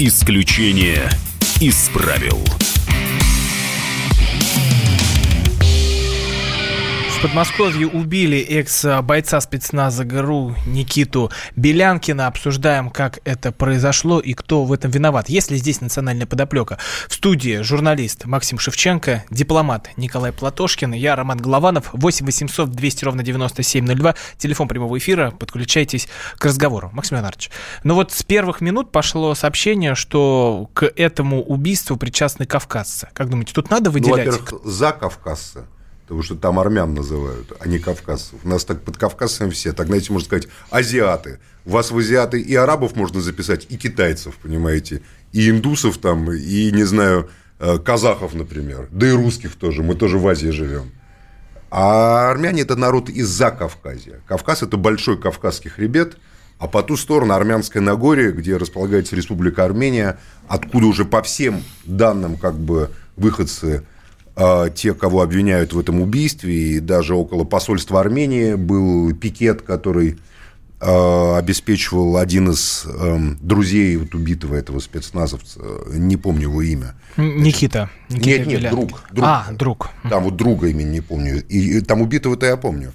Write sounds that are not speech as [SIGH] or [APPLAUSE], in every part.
Исключение из правил. Подмосковье убили экс-бойца спецназа ГРУ Никиту Белянкина. Обсуждаем, как это произошло и кто в этом виноват. Есть ли здесь национальная подоплека? В студии журналист Максим Шевченко, дипломат Николай Платошкин, я Роман Голованов. 8 800 200 ровно 9702. Телефон прямого эфира. Подключайтесь к разговору. Максим Леонардович, ну вот с первых минут пошло сообщение, что к этому убийству причастны кавказцы. Как думаете, тут надо ну, выделять? Ну, во-первых, за кавказцы потому что там армян называют, а не кавказцев. У нас так под кавказцами все, так, знаете, можно сказать, азиаты. У вас в азиаты и арабов можно записать, и китайцев, понимаете, и индусов там, и, не знаю, э, казахов, например, да и русских тоже, мы тоже в Азии живем. А армяне – это народ из-за Кавказа. Кавказ – это большой кавказский хребет, а по ту сторону Армянское Нагорье, где располагается Республика Армения, откуда уже по всем данным как бы выходцы те, кого обвиняют в этом убийстве, и даже около посольства Армении был пикет, который а, обеспечивал один из эм, друзей вот убитого этого спецназовца, не помню его имя. Никита. Никита нет, нет, друг, друг. А, друг. Там вот друга имени не помню. И, и там убитого-то я помню.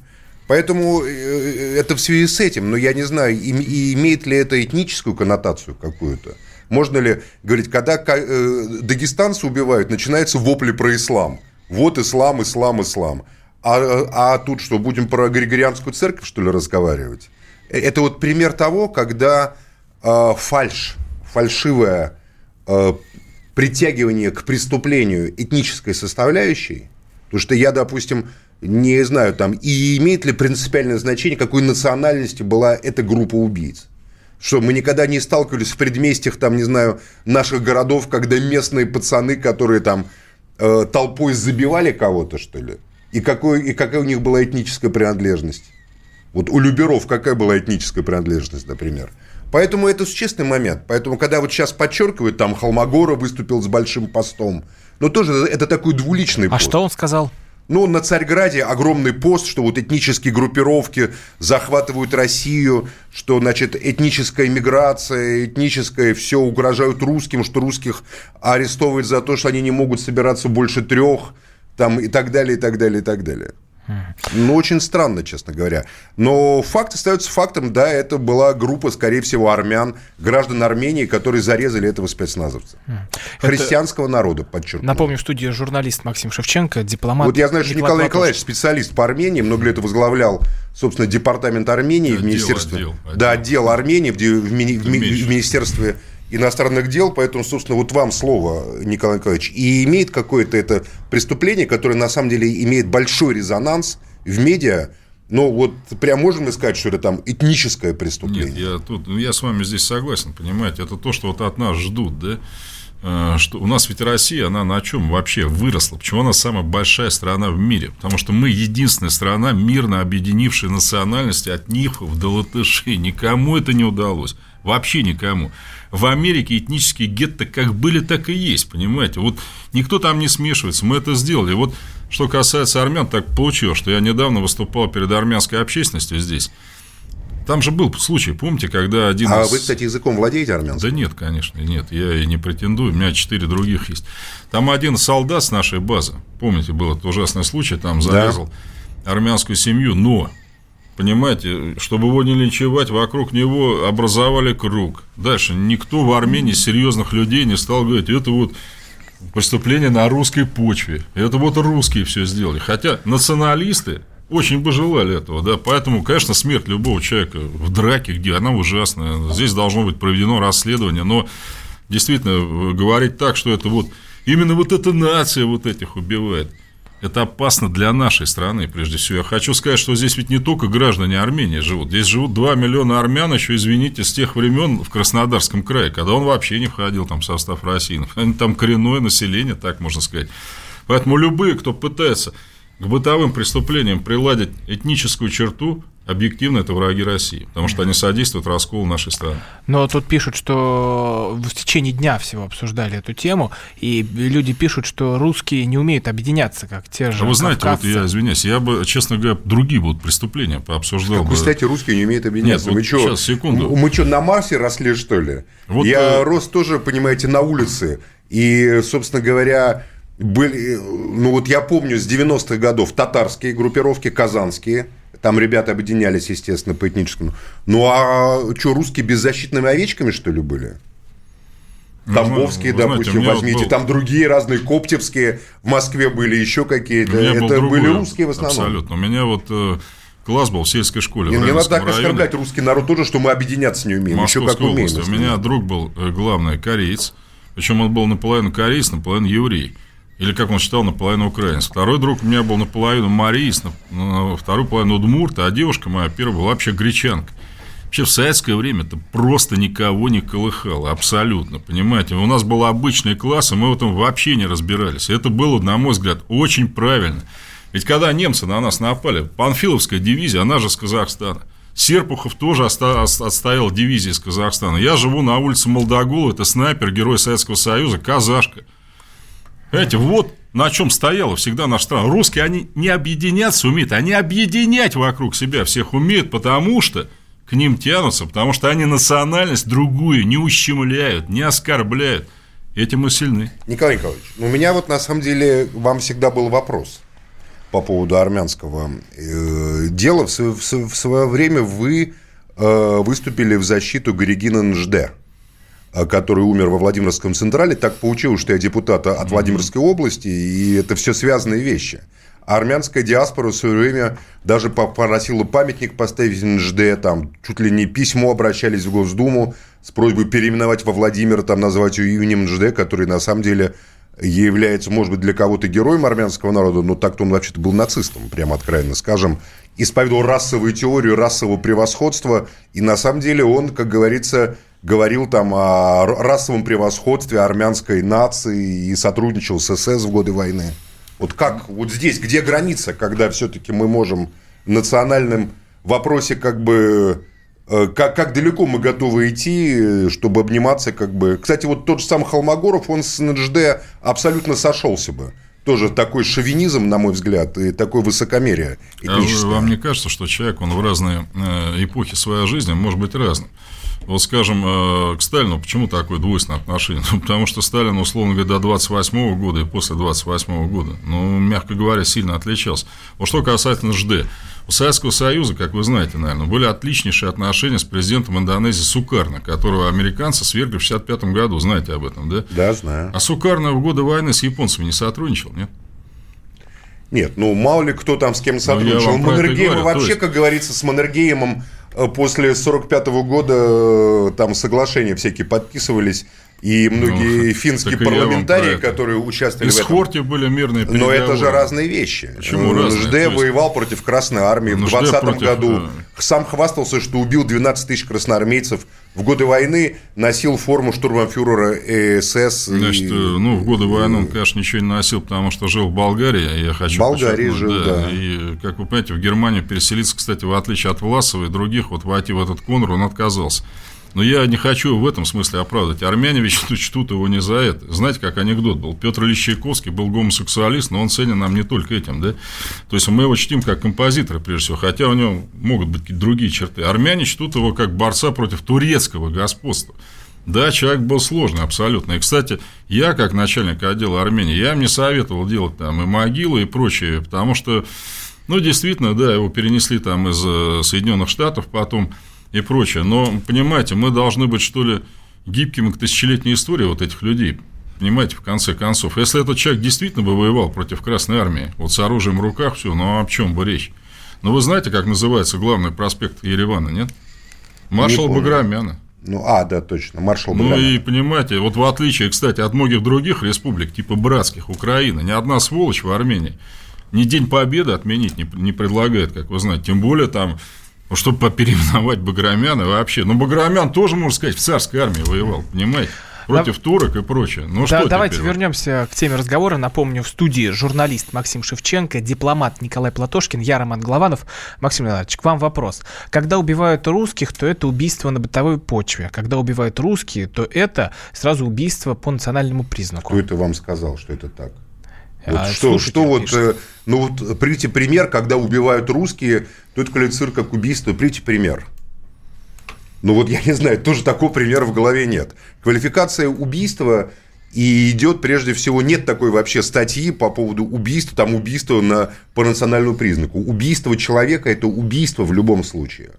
Поэтому э, это в связи с этим, но я не знаю, имеет ли это этническую коннотацию какую-то. Можно ли говорить, когда э, дагестанцы убивают, начинается вопли про ислам. Вот ислам, ислам, ислам. А, а тут что, будем про Григорианскую церковь, что ли, разговаривать? Э, это вот пример того, когда э, фальш, фальшивое э, притягивание к преступлению этнической составляющей, потому что я, допустим, не знаю, там, и имеет ли принципиальное значение, какой национальности была эта группа убийц. Что, мы никогда не сталкивались в предместьях, там, не знаю, наших городов, когда местные пацаны, которые там э, толпой забивали кого-то, что ли? И, какой, и какая у них была этническая принадлежность? Вот у люберов какая была этническая принадлежность, например? Поэтому это существенный момент. Поэтому, когда вот сейчас подчеркивают, там Холмогора выступил с большим постом, но тоже это такой двуличный а пост. А что он сказал? Ну, на Царьграде огромный пост, что вот этнические группировки захватывают Россию, что, значит, этническая миграция, этническая, все угрожают русским, что русских арестовывают за то, что они не могут собираться больше трех, там, и так далее, и так далее, и так далее. Ну, очень странно, честно говоря. Но факт остается фактом, да, это была группа, скорее всего, армян, граждан Армении, которые зарезали этого спецназовца. Это... Христианского народа, подчеркну. Напомню, в студии журналист Максим Шевченко, дипломат. Вот я знаю, что Николай, Николай Николаевич специалист по Армении, много лет возглавлял, собственно, департамент Армении отдел, в Министерстве. Отдел, отдел. Да, отдел Армении в, в, мини, в, в Министерстве иностранных дел, поэтому, собственно, вот вам слово, Николай Николаевич. И имеет какое-то это преступление, которое на самом деле имеет большой резонанс в медиа, но вот прям можем мы сказать, что это там этническое преступление? Нет, я, тут, ну, я с вами здесь согласен, понимаете, это то, что вот от нас ждут, да, э, что у нас ведь Россия, она на чем вообще выросла? Почему она самая большая страна в мире? Потому что мы единственная страна, мирно объединившая национальности от нифов до латышей. Никому это не удалось. Вообще никому в Америке этнические гетто как были, так и есть, понимаете? Вот никто там не смешивается, мы это сделали. Вот что касается армян, так получилось, что я недавно выступал перед армянской общественностью здесь. Там же был случай, помните, когда один А из... вы, кстати, языком владеете армянским? Да нет, конечно, нет, я и не претендую, у меня четыре других есть. Там один солдат с нашей базы, помните, был этот ужасный случай, там зарезал да. армянскую семью, но Понимаете, чтобы его не линчевать, вокруг него образовали круг. Дальше никто в Армении серьезных людей не стал говорить, это вот преступление на русской почве. Это вот русские все сделали. Хотя националисты очень бы желали этого, да, поэтому, конечно, смерть любого человека в драке, где она ужасная, здесь должно быть проведено расследование, но действительно говорить так, что это вот именно вот эта нация вот этих убивает – это опасно для нашей страны, прежде всего. Я хочу сказать, что здесь ведь не только граждане Армении живут. Здесь живут 2 миллиона армян, еще, извините, с тех времен в Краснодарском крае, когда он вообще не входил там, в состав России. Там коренное население, так можно сказать. Поэтому любые, кто пытается к бытовым преступлениям приладить этническую черту, объективно это враги России, потому что они содействуют расколу нашей страны. Но тут пишут, что в течение дня всего обсуждали эту тему, и люди пишут, что русские не умеют объединяться, как те же А вы знаете, вот я извиняюсь, я бы, честно говоря, другие будут преступления пообсуждал. Как вы, кстати, русские не умеют объединяться. Нет, мы вот что, сейчас, секунду. Мы что, на Марсе росли, что ли? Вот, я э, рос тоже, понимаете, на улице. И, собственно говоря, были, ну вот я помню с 90-х годов татарские группировки, казанские, там ребята объединялись, естественно, по этническому. Ну а что, русские беззащитными овечками, что ли, были? Тамбовские, Ну, вы знаете, допустим, меня возьмите, был- там другие разные, Коптевские, в Москве были еще какие-то. Это другой, были русские в основном. Абсолютно. У меня вот э, класс был в сельской школе. Не, надо так районе. оскорблять русский народ тоже, что мы объединяться не умеем. Еще как Московской умеем. У меня друг был э, главный кореец, причем он был наполовину кореец, наполовину еврей. Или, как он считал, наполовину украинец. Второй друг у меня был наполовину мариец, на, на вторую половину удмурта, а девушка моя первая была вообще гречанка. Вообще в советское время это просто никого не колыхало, абсолютно, понимаете? У нас был обычный класс, и мы в этом вообще не разбирались. Это было, на мой взгляд, очень правильно. Ведь когда немцы на нас напали, Панфиловская дивизия, она же с Казахстана. Серпухов тоже отстоял дивизии из Казахстана. Я живу на улице Молдогулова, это снайпер, герой Советского Союза, казашка. Понимаете, вот на чем стояла всегда наша страна. Русские, они не объединяться умеют, они объединять вокруг себя всех умеют, потому что к ним тянутся, потому что они национальность другую не ущемляют, не оскорбляют. Этим мы сильны. Николай Николаевич, ну, у меня вот на самом деле вам всегда был вопрос по поводу армянского э, дела. В, св- в св- в свое время вы э, выступили в защиту Горегина Нжде, который умер во Владимирском Централе. Так получилось, что я депутат от Владимирской области, и это все связанные вещи. А армянская диаспора в свое время даже попросила памятник поставить НЖД, там чуть ли не письмо обращались в Госдуму с просьбой переименовать во Владимир, там назвать ее именем НЖД, который на самом деле является, может быть, для кого-то героем армянского народа, но так-то он вообще-то был нацистом, прямо откровенно скажем, исповедовал расовую теорию, расового превосходства, и на самом деле он, как говорится, говорил там о расовом превосходстве армянской нации и сотрудничал с СС в годы войны. Вот как, вот здесь, где граница, когда все-таки мы можем в национальном вопросе как бы э, как, как далеко мы готовы идти, чтобы обниматься, как бы. Кстати, вот тот же сам Холмогоров, он с НЖД абсолютно сошелся бы. Тоже такой шовинизм, на мой взгляд, и такое высокомерие А этническое. вам не кажется, что человек, он в разные э, эпохи своей жизни может быть разным? Вот, скажем, э, к Сталину почему такое двойственное отношение? [LAUGHS] Ну, потому что Сталин, условно говоря, до 28 года и после 28 года, ну, мягко говоря, сильно отличался. Вот что касательно ЖД. У Советского Союза, как вы знаете, наверное, были отличнейшие отношения с президентом Индонезии Сукарно, которого американцы свергли в 65 году, знаете об этом, да? Да, знаю. А Сукарно в годы войны с японцами не сотрудничал, нет? Нет, ну мало ли кто там с кем сотрудничал. Ну, вам про это Маннергейм говорю, вообще, есть- как говорится, с Маннергеймом после 45 года э, там соглашения всякие подписывались. И многие Ну, финские и парламентарии, которые участвовали И в этом. Хорти были мирные Но переговоры. это же разные вещи. Почему Э, разные? То есть- воевал против Красной Армии в НЖД 20 против, году. э, Сам хвастался, что убил 12 тысяч красноармейцев. В годы войны носил форму штурманфюрера СС. и- Значит, э, ну, в годы войны он, конечно, ничего не носил, потому что жил в Болгарии, я хочу В Болгарии жил, да. И, как вы понимаете, в Германию переселиться, кстати, в отличие от Власова и других, вот войти в этот конур он отказался. Но я не хочу в этом смысле оправдывать. Армяне ведь [LAUGHS] чтут его не за это. Знаете, как анекдот был? Петр Ильич Чайковский был гомосексуалист, но он ценен нам не только этим, да? То есть мы его чтим как композитора, прежде всего, хотя у него могут быть какие-то другие черты. Армяне чтут его как борца против турецкого господства. Да, человек был сложный абсолютно. И, кстати, я, как начальник отдела Армении, я им не советовал делать там и могилы, и прочее, потому что, ну, действительно, да, его перенесли там из э, Соединенных Штатов потом и прочее. Но, понимаете, мы должны быть, что ли, гибкими к тысячелетней истории вот этих людей. Понимаете, в конце концов, если этот человек действительно бы воевал против Красной Армии, вот с оружием в руках, все, ну, о чем бы речь? Ну, вы знаете, как называется главный проспект Еревана, нет? Маршал помню. Баграмяна. Ну, а, да, точно, маршал Ну Баграмян. и понимаете, вот в отличие, кстати, от многих других республик, типа братских Украины, ни одна сволочь в Армении ни День Победы отменить не, не предлагает, как вы знаете. Тем более там, ну, чтобы переименовать Баграмяна вообще. Ну, Баграмян тоже, можно сказать, в царской армии воевал, понимаете? против да, турок и прочее. Ну, да, что давайте теперь? вернемся к теме разговора. Напомню, в студии журналист Максим Шевченко, дипломат Николай Платошкин, я Роман Голованов. Максим Леонидович, к вам вопрос. Когда убивают русских, то это убийство на бытовой почве. Когда убивают русские, то это сразу убийство по национальному признаку. Кто это вам сказал, что это так? Вот а, что, что вот, э, ну вот, прийти пример, когда убивают русские, то это квалифицируется как убийство. Прийти пример. Ну вот я не знаю, тоже такого примера в голове нет. Квалификация убийства и идет прежде всего, нет такой вообще статьи по поводу убийства, там убийство на, по национальному признаку. Убийство человека – это убийство в любом случае.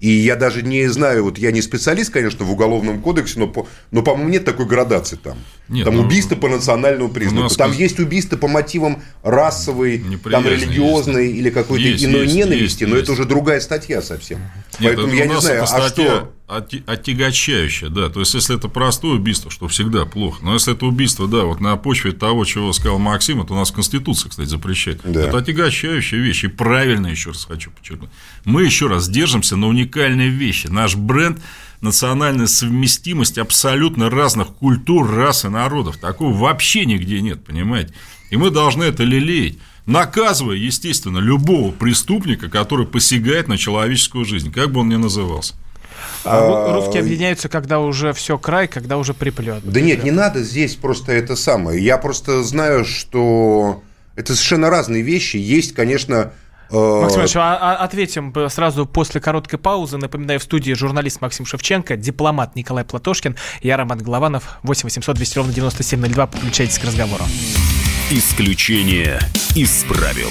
И я даже не знаю, вот я не специалист, конечно, в уголовном кодексе, но, по, но по-моему, нет такой градации там. Нет, там ну, убийство по национальному признаку. Нас... Там есть убийство по мотивам расовой, там религиозной есть. или какой-то иной есть, ненависти, есть, но есть. это уже другая статья совсем. Нет, Поэтому я не знаю, а что отягощающее, да. То есть, если это простое убийство, что всегда плохо. Но если это убийство, да, вот на почве того, чего сказал Максим, это у нас Конституция, кстати, запрещает. Да. Это отягощающая вещь. И правильно, еще раз хочу подчеркнуть. Мы еще раз держимся на уникальной вещи. Наш бренд национальная совместимость абсолютно разных культур, рас и народов. Такого вообще нигде нет, понимаете? И мы должны это лелеять наказывая, естественно, любого преступника, который посягает на человеческую жизнь, как бы он ни назывался. А, русские объединяются, когда уже все край, когда уже приплет. Да нет, не надо здесь просто это самое. Я просто знаю, что это совершенно разные вещи. Есть, конечно, э, Максим Ильич, а, а, ответим сразу после короткой паузы. Напоминаю, в студии журналист Максим Шевченко, дипломат Николай Платошкин, я Роман Голованов, 8 800 200 ровно 9702. Подключайтесь к разговору. Исключение из правил.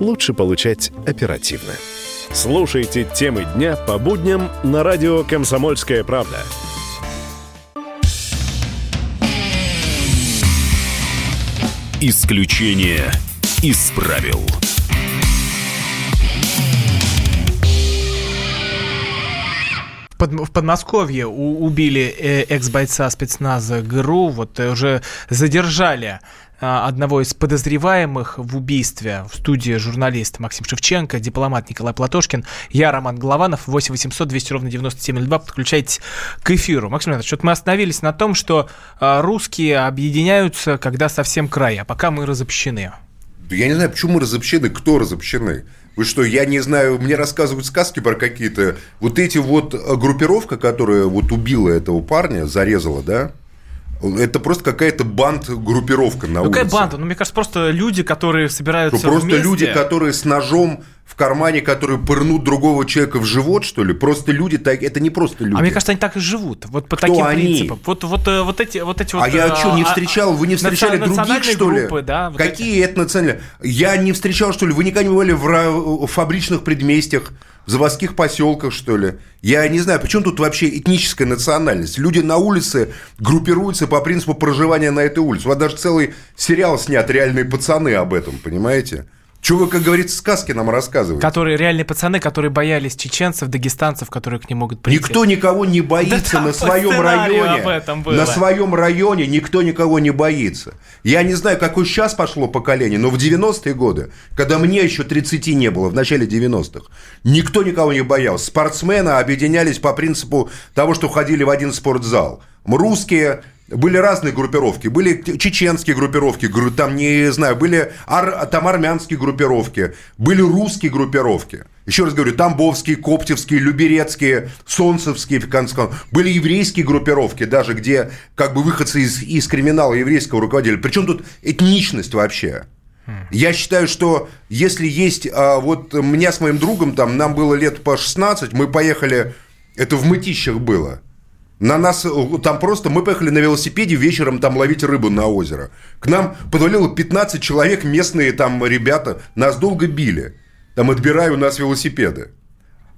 лучше получать оперативно. Слушайте темы дня по будням на радио «Комсомольская правда». Исключение из правил. в Подмосковье убили э, экс-бойца спецназа ГРУ, вот уже задержали одного из подозреваемых в убийстве в студии журналист Максим Шевченко, дипломат Николай Платошкин, я Роман Голованов, 8 800 200 ровно 9702, подключайтесь к эфиру. Максим Леонидович, вот мы остановились на том, что а, русские объединяются, когда совсем край, а пока мы разобщены. Я не знаю, почему мы разобщены, кто разобщены. Вы что, я не знаю, мне рассказывают сказки про какие-то... Вот эти вот э, группировка, которая вот убила этого парня, зарезала, да? Это просто какая-то банд-группировка на ну, улице. Какая банда? Ну, мне кажется, просто люди, которые собираются что, Просто вместе. люди, которые с ножом в кармане, которые пырнут другого человека в живот, что ли? Просто люди так, это не просто люди. А мне кажется, они так и живут. Вот по Кто таким они? принципам. Вот, вот, э, вот эти, вот эти вот. А я что, не а, встречал? Вы не встречали других, что ли? Группы, да, вот Какие эти... это национальные? Я не встречал, что ли? Вы никогда не бывали в фабричных предместьях? в заводских поселках, что ли. Я не знаю, почему тут вообще этническая национальность. Люди на улице группируются по принципу проживания на этой улице. Вот даже целый сериал снят «Реальные пацаны» об этом, понимаете? Чего вы, как говорится, сказки нам рассказываете? Которые реальные пацаны, которые боялись чеченцев, дагестанцев, которые к ним могут прийти. Никто никого не боится да на своем районе. Об этом было. На своем районе никто никого не боится. Я не знаю, какое сейчас пошло поколение, но в 90-е годы, когда мне еще 30 не было, в начале 90-х, никто никого не боялся. Спортсмены объединялись по принципу того, что ходили в один спортзал. Русские были разные группировки. Были чеченские группировки, там, не знаю, были ар, там армянские группировки, были русские группировки. Еще раз говорю, Тамбовские, Коптевские, Люберецкие, Солнцевские, в конце концов. Были еврейские группировки, даже где как бы выходцы из, из криминала еврейского руководителя. Причем тут этничность вообще? Я считаю, что если есть... А, вот меня с моим другом, там, нам было лет по 16, мы поехали... Это в Мытищах было. На нас, там просто, мы поехали на велосипеде вечером там ловить рыбу на озеро. К нам подвалило 15 человек, местные там ребята, нас долго били. там отбирай у нас велосипеды.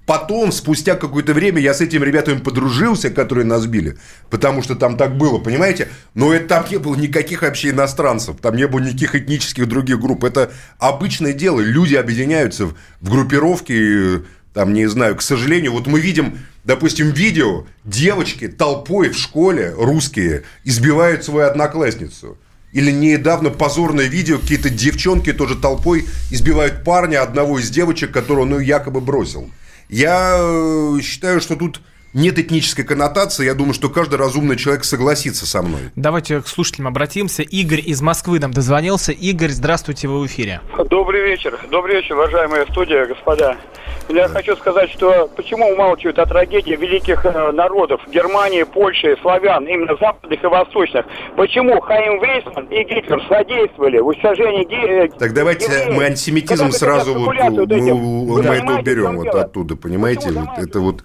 Потом, спустя какое-то время, я с этими ребятами подружился, которые нас били, потому что там так было, понимаете? Но это, там не было никаких вообще иностранцев, там не было никаких этнических других групп. Это обычное дело. Люди объединяются в, группировки, там, не знаю, к сожалению, вот мы видим, допустим, видео, девочки толпой в школе русские избивают свою одноклассницу. Или недавно позорное видео, какие-то девчонки тоже толпой избивают парня, одного из девочек, которого он ну, якобы бросил. Я э, считаю, что тут нет этнической коннотации. Я думаю, что каждый разумный человек согласится со мной. Давайте к слушателям обратимся. Игорь из Москвы нам дозвонился. Игорь, здравствуйте, вы в эфире. Добрый вечер. Добрый вечер, уважаемая студия, господа. Я хочу сказать, что почему умалчивают о трагедии великих э, народов Германии, Польши, славян, именно западных и восточных. Почему Хаим Вейсман и Гитлер содействовали в уничтожении ге- Так давайте евреев, мы антисемитизм сразу вот, вот мы, мы это уберем вот оттуда, понимаете? Вот, это вот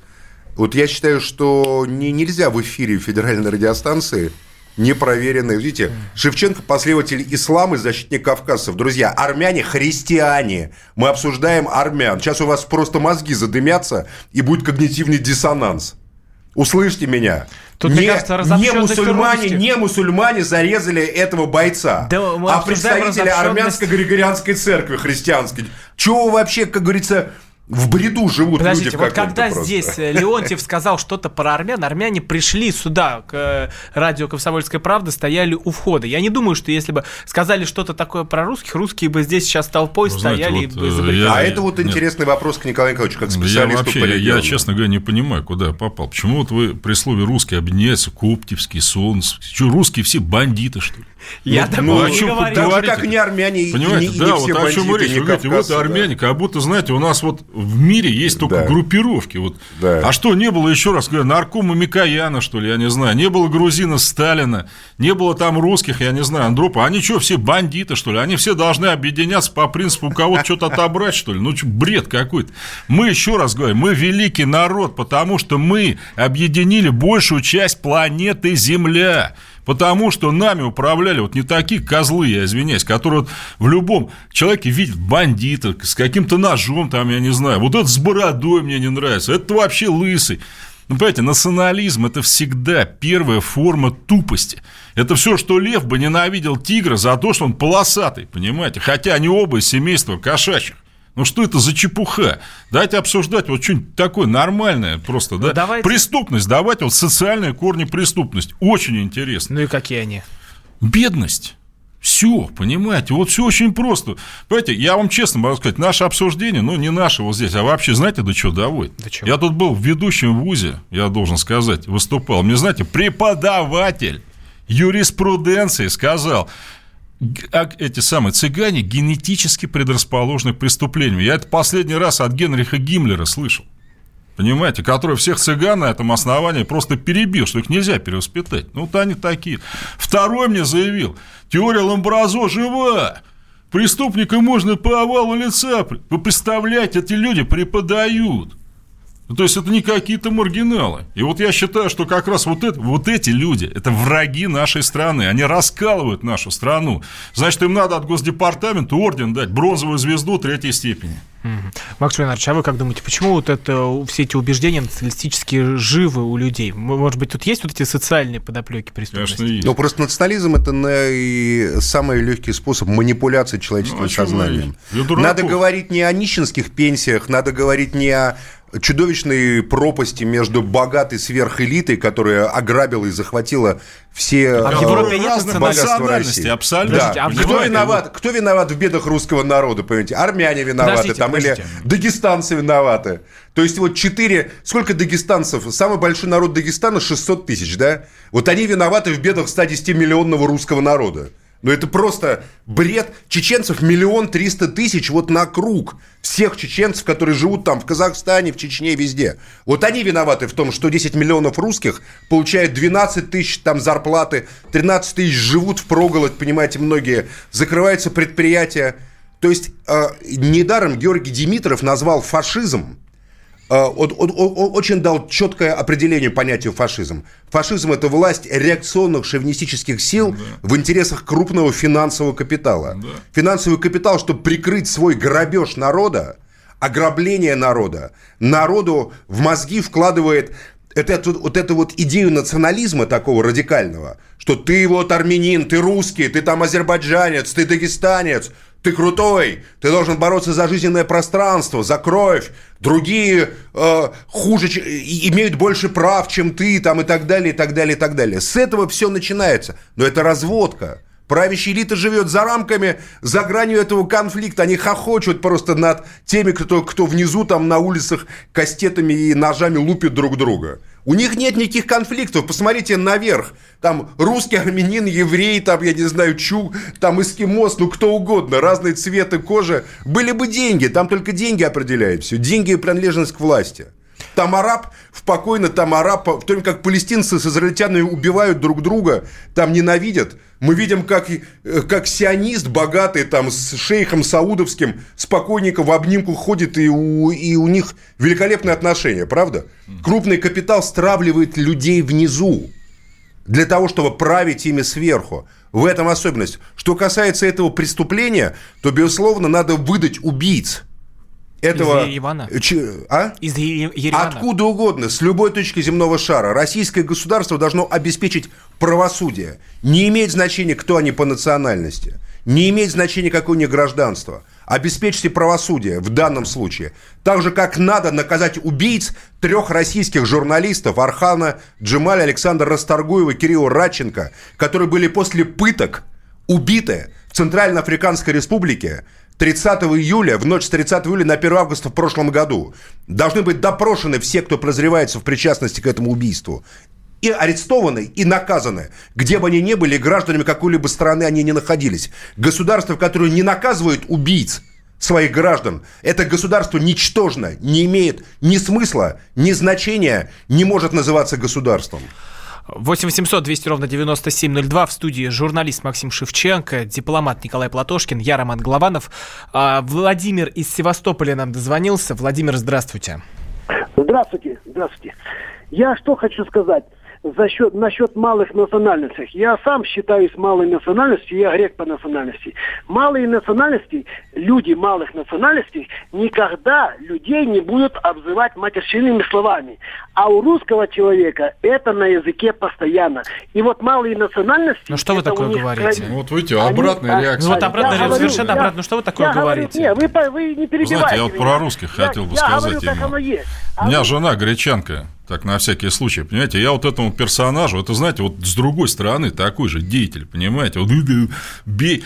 вот я считаю, что не, нельзя в эфире федеральной радиостанции непроверенные. Видите, Шевченко последователь ислама и защитник кавказцев. Друзья, армяне христиане. Мы обсуждаем армян. Сейчас у вас просто мозги задымятся и будет когнитивный диссонанс. Услышьте меня. Тут, не, кажется, не мусульмане, не мусульмане зарезали этого бойца, да, а представители армянской григорианской церкви христианской. Чего вообще, как говорится, в бреду живут Подождите, люди вот когда просто. здесь э, Леонтьев сказал что-то про армян, армяне пришли сюда, к э, радио «Комсомольская правда», стояли у входа. Я не думаю, что если бы сказали что-то такое про русских, русские бы здесь сейчас толпой ну, стояли знаете, вот, и бы я, А это вот нет. интересный вопрос к Николаю Николаевичу, как специалисту я вообще, по региону. Я, честно говоря, не понимаю, куда я попал. Почему вот вы при слове «русский» объединяется Коптевский, Солнц? Что, русские все бандиты, что ли? Я ну, такого ну, не говорю. Даже как не армяне Понимаете, и, да, не вот все о чем речь. Вы говорите, вот армяне, как будто, знаете, у нас вот в мире есть только да. группировки. Вот. Да. А что, не было, еще раз говорю, наркома Микояна, что ли, я не знаю, не было грузина Сталина, не было там русских, я не знаю, Андропа. Они что, все бандиты, что ли? Они все должны объединяться по принципу у кого-то что-то отобрать, что ли? Ну, бред какой-то. Мы, еще раз говорю, мы великий народ, потому что мы объединили большую часть планеты Земля. Потому что нами управляли вот не такие козлы, я извиняюсь, которые вот в любом человеке видят бандита с каким-то ножом, там, я не знаю, вот этот с бородой мне не нравится, это вообще лысый. Ну, понимаете, национализм – это всегда первая форма тупости. Это все, что лев бы ненавидел тигра за то, что он полосатый, понимаете? Хотя они оба из семейства кошачьих. Ну что это за чепуха? Давайте обсуждать вот что-нибудь такое нормальное просто, ну, да? Давайте... Преступность, давайте вот социальные корни преступности. Очень интересно. Ну и какие они? Бедность. Все, понимаете, вот все очень просто. Понимаете, я вам честно могу сказать, наше обсуждение, ну, не наше вот здесь, а вообще, знаете, до чего доводит? До чего? Я тут был в ведущем вузе, я должен сказать, выступал. Мне, знаете, преподаватель юриспруденции сказал, эти самые цыгане генетически предрасположены к преступлениям. Я это последний раз от Генриха Гиммлера слышал. Понимаете, который всех цыган на этом основании просто перебил, что их нельзя перевоспитать. Ну, вот они такие. Второй мне заявил, теория Ламбразо жива. Преступника можно по овалу лица. Вы представляете, эти люди преподают. Ну, то есть это не какие-то маргиналы. И вот я считаю, что как раз вот, это, вот эти люди, это враги нашей страны, они раскалывают нашу страну. Значит, им надо от Госдепартамента орден дать, бронзовую звезду третьей степени. Макс Леонардович, а вы как думаете, почему вот это, все эти убеждения националистически живы у людей? Может быть, тут есть вот эти социальные подоплеки преступности? Конечно, есть. Ну, просто национализм – это самый легкий способ манипуляции человеческим ну, сознанием. Надо говорить не о нищенских пенсиях, надо говорить не о чудовищной пропасти между богатой сверхэлитой, которая ограбила и захватила все а в Европе нет России. Абсолютно. Да. А кто, виноват, кто виноват в бедах русского народа, понимаете? Армяне виноваты, подождите, там, подождите. или дагестанцы виноваты. То есть вот четыре... Сколько дагестанцев? Самый большой народ Дагестана 600 тысяч, да? Вот они виноваты в бедах 110-миллионного русского народа. Но это просто бред. Чеченцев миллион триста тысяч вот на круг. Всех чеченцев, которые живут там в Казахстане, в Чечне, везде. Вот они виноваты в том, что 10 миллионов русских получают 12 тысяч там зарплаты, 13 тысяч живут в проголодь, понимаете, многие. Закрываются предприятия. То есть э, недаром Георгий Димитров назвал фашизм а, он, он, он очень дал четкое определение понятию фашизм. Фашизм – это власть реакционных шовинистических сил да. в интересах крупного финансового капитала. Да. Финансовый капитал, чтобы прикрыть свой грабеж народа, ограбление народа. Народу в мозги вкладывает это, вот эту вот идею национализма такого радикального, что ты вот армянин, ты русский, ты там азербайджанец, ты дагестанец, ты крутой, ты должен бороться за жизненное пространство, за кровь, другие э, хуже, имеют больше прав, чем ты, там и так далее, и так далее, и так далее. С этого все начинается. Но это разводка. Правящая элита живет за рамками, за гранью этого конфликта. Они хохочут просто над теми, кто, кто внизу там на улицах кастетами и ножами лупит друг друга. У них нет никаких конфликтов. Посмотрите наверх. Там русский, армянин, еврей, там, я не знаю, чу, там эскимос, ну кто угодно, разные цветы кожи. Были бы деньги, там только деньги определяют все. Деньги и принадлежность к власти. Там араб спокойно, там араб, в то время как палестинцы с израильтянами убивают друг друга, там ненавидят. Мы видим, как, э, как сионист богатый там с шейхом саудовским спокойненько в обнимку ходит, и у, и у них великолепные отношения, правда? Крупный капитал стравливает людей внизу для того, чтобы править ими сверху. В этом особенность. Что касается этого преступления, то, безусловно, надо выдать убийц – этого... Из Еревана? Ч... А? Из Еревана? Откуда угодно, с любой точки земного шара. Российское государство должно обеспечить правосудие. Не имеет значения, кто они по национальности. Не имеет значения, какое у них гражданство. Обеспечьте правосудие в данном случае. Так же, как надо наказать убийц трех российских журналистов Архана Джемаля, Александра Расторгуева, Кирилла Радченко, которые были после пыток убиты в Центральноафриканской Республике 30 июля, в ночь с 30 июля на 1 августа в прошлом году. Должны быть допрошены все, кто подозревается в причастности к этому убийству. И арестованы, и наказаны. Где бы они ни были, гражданами какой-либо страны они не находились. Государство, которое не наказывает убийц, своих граждан. Это государство ничтожно, не имеет ни смысла, ни значения, не может называться государством. 8 800 200 ровно 9702. В студии журналист Максим Шевченко, дипломат Николай Платошкин, я Роман Голованов. А, Владимир из Севастополя нам дозвонился. Владимир, здравствуйте. Здравствуйте, здравствуйте. Я что хочу сказать за счет, насчет малых национальностей. Я сам считаюсь малой национальностью, я грек по национальности. Малые национальности, люди малых национальностей никогда людей не будут обзывать матершинными словами. А у русского человека это на языке постоянно. И вот малые национальности... Ну что вы такое говорите? Ну, вот видите, обратная они, реакция. Ну вот обратная реакция, совершенно обратно. Ну что вы такое я говорите? Говорю, нет, вы, вы не перебивайте Знаете, я вот меня. про русских я, хотел бы я сказать говорю, как оно есть. А У меня вы... жена гречанка, так на всякий случай, понимаете, я вот этому персонажу, это, знаете, вот с другой стороны такой же деятель, понимаете, вот [LAUGHS] бей,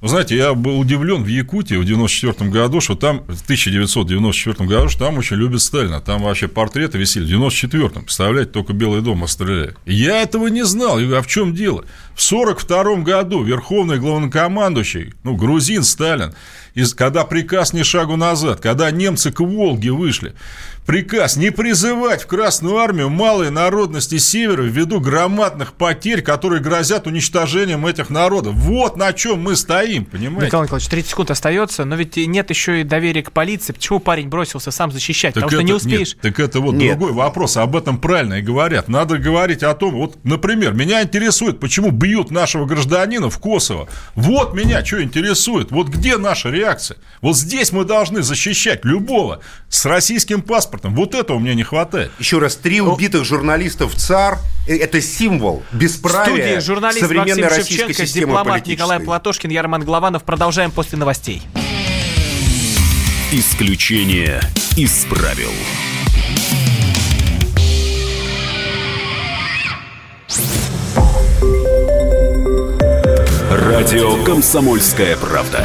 вы знаете, я был удивлен в Якутии в 94 году, что там, в 1994 году, что там очень любят Сталина. Там вообще портреты висели. В 94-м, представляете, только Белый дом остреляли. Я этого не знал. Я говорю, а в чем дело? В 42 году верховный главнокомандующий, ну, грузин Сталин, из, когда приказ ни шагу назад, когда немцы к Волге вышли, приказ не призывать в Красную Армию малые народности Севера ввиду громадных потерь, которые грозят уничтожением этих народов. Вот на чем мы стоим, понимаете? Николай Николаевич, 30 секунд остается, но ведь нет еще и доверия к полиции. Почему парень бросился сам защищать? Так Потому это, что не успеешь. Нет, так это вот Нет. другой вопрос. Об этом правильно и говорят. Надо говорить о том, вот, например, меня интересует, почему бьют нашего гражданина в Косово. Вот меня что интересует. Вот где наша реакция? Вот здесь мы должны защищать любого с российским паспортом. Вот этого мне не хватает. Еще раз, три убитых журналистов ЦАР – это символ бесправия студии журналист современной Максим российской Шевченко, системы дипломат политической. Николай Платошкин, я Роман Голованов. Продолжаем после новостей. Исключение из правил. Радио «Комсомольская правда».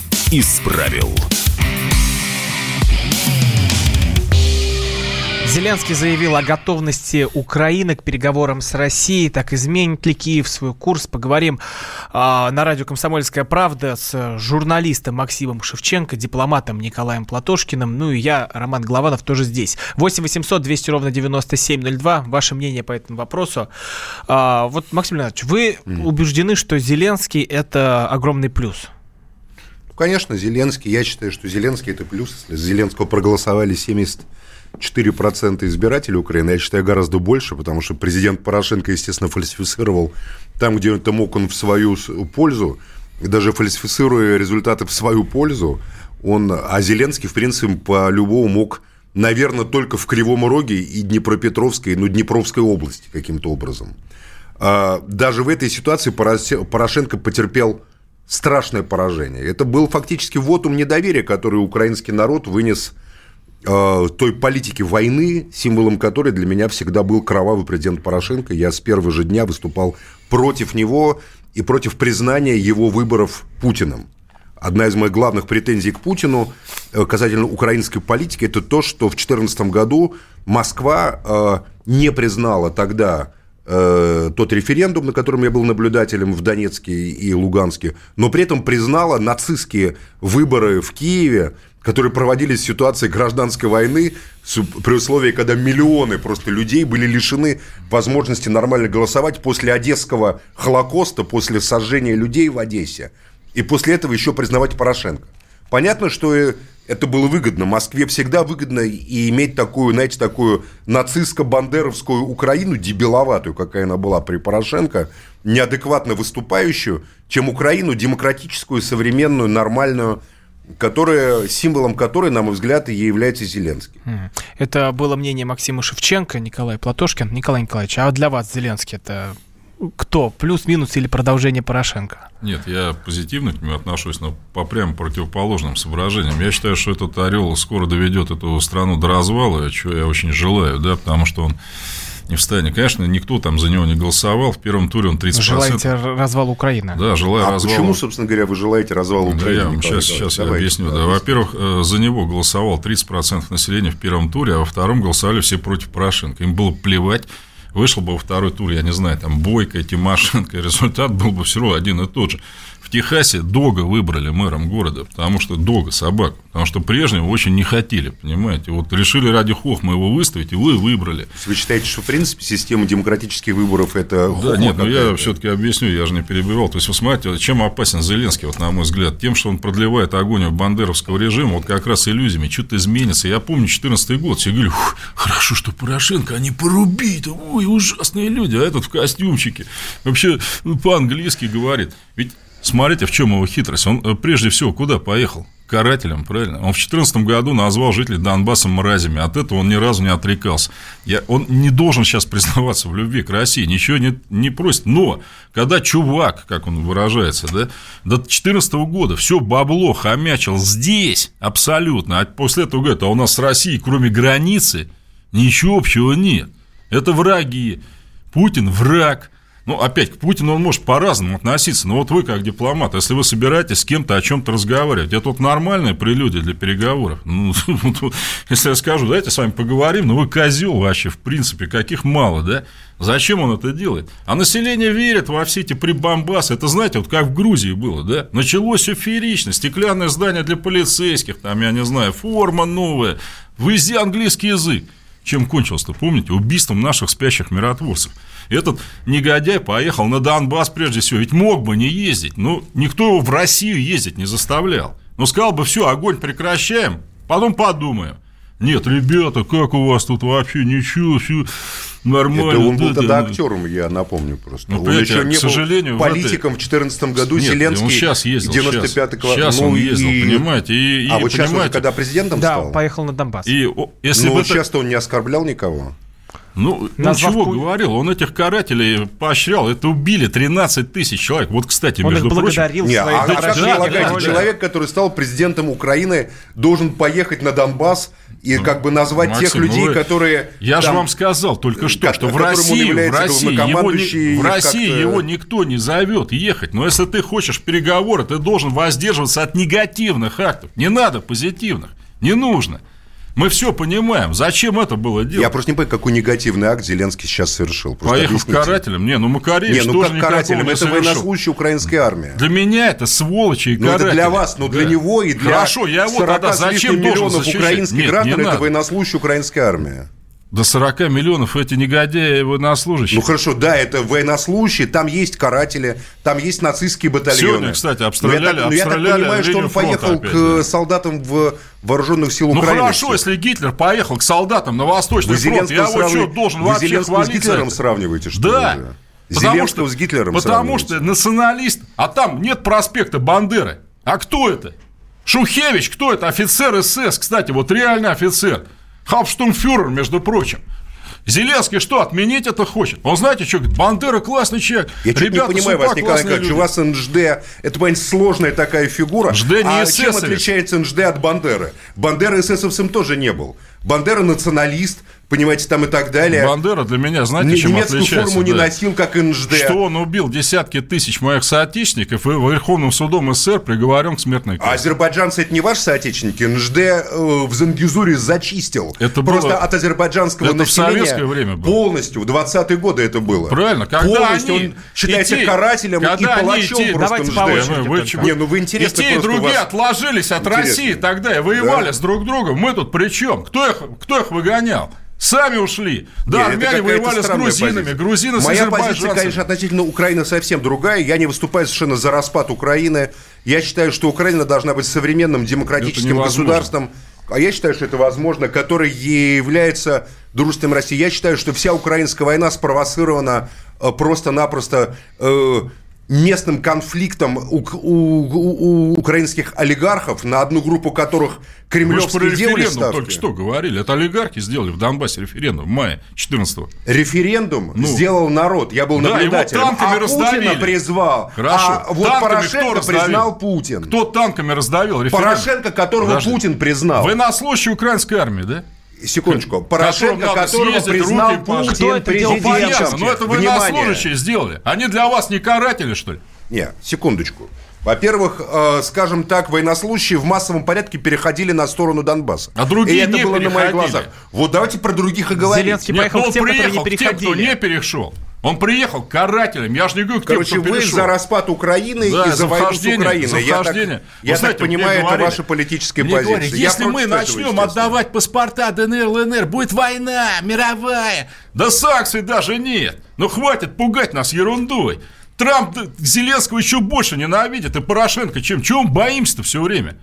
из правил. Зеленский заявил о готовности Украины к переговорам с Россией. Так изменит ли Киев свой курс? Поговорим а, на радио «Комсомольская правда» с журналистом Максимом Шевченко, дипломатом Николаем Платошкиным, ну и я, Роман Главанов, тоже здесь. 8 800 200 ровно 9702. Ваше мнение по этому вопросу. А, вот, Максим Леонидович, вы mm. убеждены, что Зеленский – это огромный плюс? Конечно, Зеленский. Я считаю, что Зеленский – это плюс. Если Зеленского проголосовали 70 4% избирателей Украины, я считаю, гораздо больше, потому что президент Порошенко, естественно, фальсифицировал там, где это мог он в свою пользу, даже фальсифицируя результаты в свою пользу, он, а Зеленский, в принципе, по-любому мог, наверное, только в Кривом Роге и Днепропетровской, ну, Днепровской области каким-то образом. А, даже в этой ситуации Порошенко потерпел страшное поражение. Это был фактически вотум недоверия, который украинский народ вынес Э, той политики войны, символом которой для меня всегда был кровавый президент Порошенко. Я с первого же дня выступал против него и против признания его выборов Путиным. Одна из моих главных претензий к Путину э, касательно украинской политики – это то, что в 2014 году Москва э, не признала тогда тот референдум, на котором я был наблюдателем в Донецке и Луганске, но при этом признала нацистские выборы в Киеве, которые проводились в ситуации гражданской войны, при условии, когда миллионы просто людей были лишены возможности нормально голосовать после Одесского Холокоста, после сожжения людей в Одессе, и после этого еще признавать Порошенко. Понятно, что это было выгодно. Москве всегда выгодно и иметь такую, знаете, такую нацистско-бандеровскую Украину, дебиловатую, какая она была при Порошенко, неадекватно выступающую, чем Украину демократическую, современную, нормальную, которая, символом которой, на мой взгляд, и является Зеленский. Это было мнение Максима Шевченко, Николай Платошкин. Николай Николаевич, а для вас Зеленский это кто? Плюс-минус или продолжение Порошенко? Нет, я позитивно к нему отношусь, но по прямо противоположным соображениям. Я считаю, что этот орел скоро доведет эту страну до развала, чего я очень желаю, да, потому что он не встанет. Конечно, никто там за него не голосовал. В первом туре он 30%. Желаете развал Украины? Да, желаю а развала. почему, собственно говоря, вы желаете развал Украины? Да, я вам сейчас, сейчас я объясню. Да. Во-первых, э, за него голосовал 30% населения в первом туре, а во втором голосовали все против Порошенко. Им было плевать, вышел бы во второй тур, я не знаю, там Бойко, Тимошенко, результат был бы все равно один и тот же. Техасе Дога выбрали мэром города, потому что Дога собака, потому что прежнего очень не хотели, понимаете. Вот решили ради хохма его выставить, и вы выбрали. Вы считаете, что в принципе система демократических выборов это Да, нет, но я все-таки объясню, я же не перебивал. То есть, вы смотрите, чем опасен Зеленский, вот на мой взгляд, тем, что он продлевает агонию бандеровского режима, вот как раз иллюзиями, что-то изменится. Я помню 14 год, все говорили, хорошо, что Порошенко, они порубит, ой, ужасные люди, а этот в костюмчике. Вообще, ну, по-английски говорит. Ведь Смотрите, в чем его хитрость. Он э, прежде всего куда поехал? Карателем, правильно? Он в 2014 году назвал жителей Донбасса мразями. От этого он ни разу не отрекался. Я, он не должен сейчас признаваться в любви к России, ничего не, не просит. Но когда чувак, как он выражается, да, до 2014 года все бабло хомячил здесь абсолютно, а после этого говорит, а у нас с Россией, кроме границы, ничего общего нет. Это враги. Путин враг. Ну, опять, к Путину он может по-разному относиться, но вот вы, как дипломат, если вы собираетесь с кем-то о чем-то разговаривать, это вот нормальная прелюдия для переговоров. Ну, [LAUGHS] если я скажу, давайте с вами поговорим, ну, вы козел вообще, в принципе, каких мало, да? Зачем он это делает? А население верит во все эти прибамбасы. Это, знаете, вот как в Грузии было, да? Началось все феерично. Стеклянное здание для полицейских, там, я не знаю, форма новая. Везде английский язык. Чем кончилось-то, помните? Убийством наших спящих миротворцев. Этот негодяй поехал на Донбасс прежде всего, ведь мог бы не ездить, но никто его в Россию ездить не заставлял. Но сказал бы, все, огонь прекращаем, потом подумаем. Нет, ребята, как у вас тут вообще ничего, все нормально. Это он был да, тогда да, актером, я напомню просто. Ну, он еще не к сожалению, был политиком в 2014 году, Нет, Зеленский он сейчас ездил, 95 сейчас, сейчас ну, он ездил, и... понимаете. И, а и, вот понимаете, сейчас уже, когда президентом да, стал? Да, поехал на Донбасс. И, если ну, бы это... часто он не оскорблял никого. Ну, он чего Пу... говорил? Он этих карателей поощрял. Это убили 13 тысяч человек. Вот, кстати, он между их благодарил прочим... Не, а, как полагаете, человек, который стал президентом Украины, должен поехать на Донбасс и ну, как бы назвать Максим, тех людей, ну, которые... Я там, же вам сказал только что, как, что в России, в России, его, не, в России его никто не зовет ехать. Но если ты хочешь переговоры, ты должен воздерживаться от негативных актов. Не надо позитивных. Не нужно. Мы все понимаем. Зачем это было делать? Я просто не понимаю, какой негативный акт Зеленский сейчас совершил. Просто Поехав объясните. карателем? Не, ну Макаревич Не, ну тоже как карателем, не это совершил. военнослужащий украинской армии. Для меня это сволочи и Ну, это для вас, но для Да. него и для Хорошо, я его 40 тогда зачем миллионов защищать? украинских Нет, граждан, это военнослужащий украинской армии. До 40 миллионов эти негодяи военнослужащие. Ну хорошо, да, это военнослужащие, там есть каратели, там есть нацистские батальоны. Сегодня, кстати, обстреляли- Но я так, но я так обстреляли понимаю, что он поехал опять, к да. солдатам в вооруженных сил ну Украины. хорошо, если Гитлер поехал к солдатам на Восточный Вы фронт, я Зеленского, его что, должен вы вообще Зеленского хвалить с Гитлером сравниваете, что Да. ли? Потому Зеленского что, с Гитлером Потому что националист, а там нет проспекта Бандеры. А кто это? Шухевич, кто это? Офицер СС, кстати, вот реальный офицер. Хауптштурмфюрер, между прочим. Зеленский что, отменить это хочет? Он знаете, что говорит, Бандера классный человек. Я чуть не Ребята, понимаю вас, Николай Николаевич, у люди». вас НЖД, это, понимаете, сложная такая фигура. НЖД не а чем эсэсовец. отличается НЖД от Бандеры? Бандера эсэсовцем тоже не был. Бандера националист, понимаете, там и так далее. Бандера для меня, знаете, Н- чем Немецкую отличается? форму не Да. носил, как НЖД. Что он убил десятки тысяч моих соотечественников и Верховным судом СССР приговорен к смертной А казни. азербайджанцы это не ваши соотечественники. НЖД э, в Зангизуре зачистил. Это Просто было- от азербайджанского это в населения советское время было. полностью, в 20-е годы это было. Правильно, когда полностью они он считается и те- карателем когда и палачом и те- просто Давайте НЖД. по очереди Ну, вы только. Не, ну вы И интересно те, и просто у другие вас. отложились от Интересно. России тогда и воевали с друг другом. Мы тут при чем? Кто их, кто их выгонял? Сами ушли. Да, Нет, армяне воевали с грузинами, позиция. грузины с Моя позиция, конечно, относительно Украины совсем другая. Я не выступаю совершенно за распад Украины. Я считаю, что Украина должна быть современным демократическим государством. А я считаю, что это возможно, который является дружественным России. Я считаю, что вся украинская война спровоцирована э, просто-напросто э, местным конфликтом у, у- у- у украинских олигархов, на одну группу которых Вы кремлевские делали референдум ставки. только что говорили. Это олигархи сделали в Донбассе референдум в мае 14 Референдум Ну. сделал народ. Я был Да, его наблюдателем. танками а раздавили. Путина призвал. Хорошо. А вот Танками Порошенко признал Путин. Кто танками раздавил референдум? Порошенко, которого Подожди. Путин признал. Военнослужащий украинской армии, да? Секундочку. Порошенко, которого съездить, признал. Кто Путин? Ну, президентом. но это военнослужащие сделали. Они для вас не каратели, что ли? Не, секундочку. Во-первых, э, скажем так, военнослужащие в массовом порядке переходили на сторону Донбасса. А другие И это не было на моих переходили. глазах. Вот давайте про других и говорить. Зеленский Нет, поехал ну к тем, которые приехал не к тем, кто переходили. не перешел. Он приехал к карателям. Я же не говорю к тем, Короче, кто вы перешел. за распад Украины Да, и за за войну с Украиной. за Я так, я знаете, так понимаю, это говорили- ваша политическая мне позиция. говорили, если мы этого, начнем естественно. отдавать паспорта ДНР, ЛНР, будет война мировая. Да санкций даже нет. Ну хватит пугать нас ерундой. Трамп Зеленского еще больше ненавидит, и Порошенко чем? Чего мы боимся-то все время?